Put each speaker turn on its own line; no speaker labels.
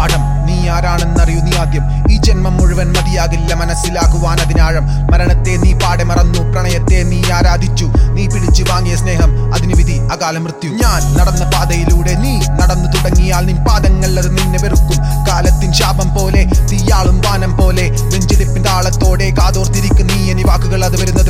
പാഠം. നീ ആരാണെന്നറിയൂ നീ ആദ്യം. ഈ ജന്മം മുഴുവൻ മതിയാകില്ല മനസ്സിലാക്കുവാൻ അതിനാഴം. മരണത്തെ നീ പാടെ മറന്നു പ്രണയത്തെ നീ ആരാധിച്ചു. നീ പിടിച്ചു വാങ്ങിയ സ്നേഹം അതിന് വിധി അകാല മൃത്യു. ഞാൻ നടന്ന പാതയിലൂടെ നീ നടന്നു തുടങ്ങിയാൽ നിൻ പാദങ്ങൾ അത് നിന്നെ വെറുക്കും. കാലത്തിൻ ശാപം പോലെ തീയാളും വാനം പോലെ നെഞ്ചിടിപ്പിൻ താളത്തോടെ കാതോർത്തിരിക്കും. നീ എന്നീ വാക്കുകൾ അത് വരുന്നത്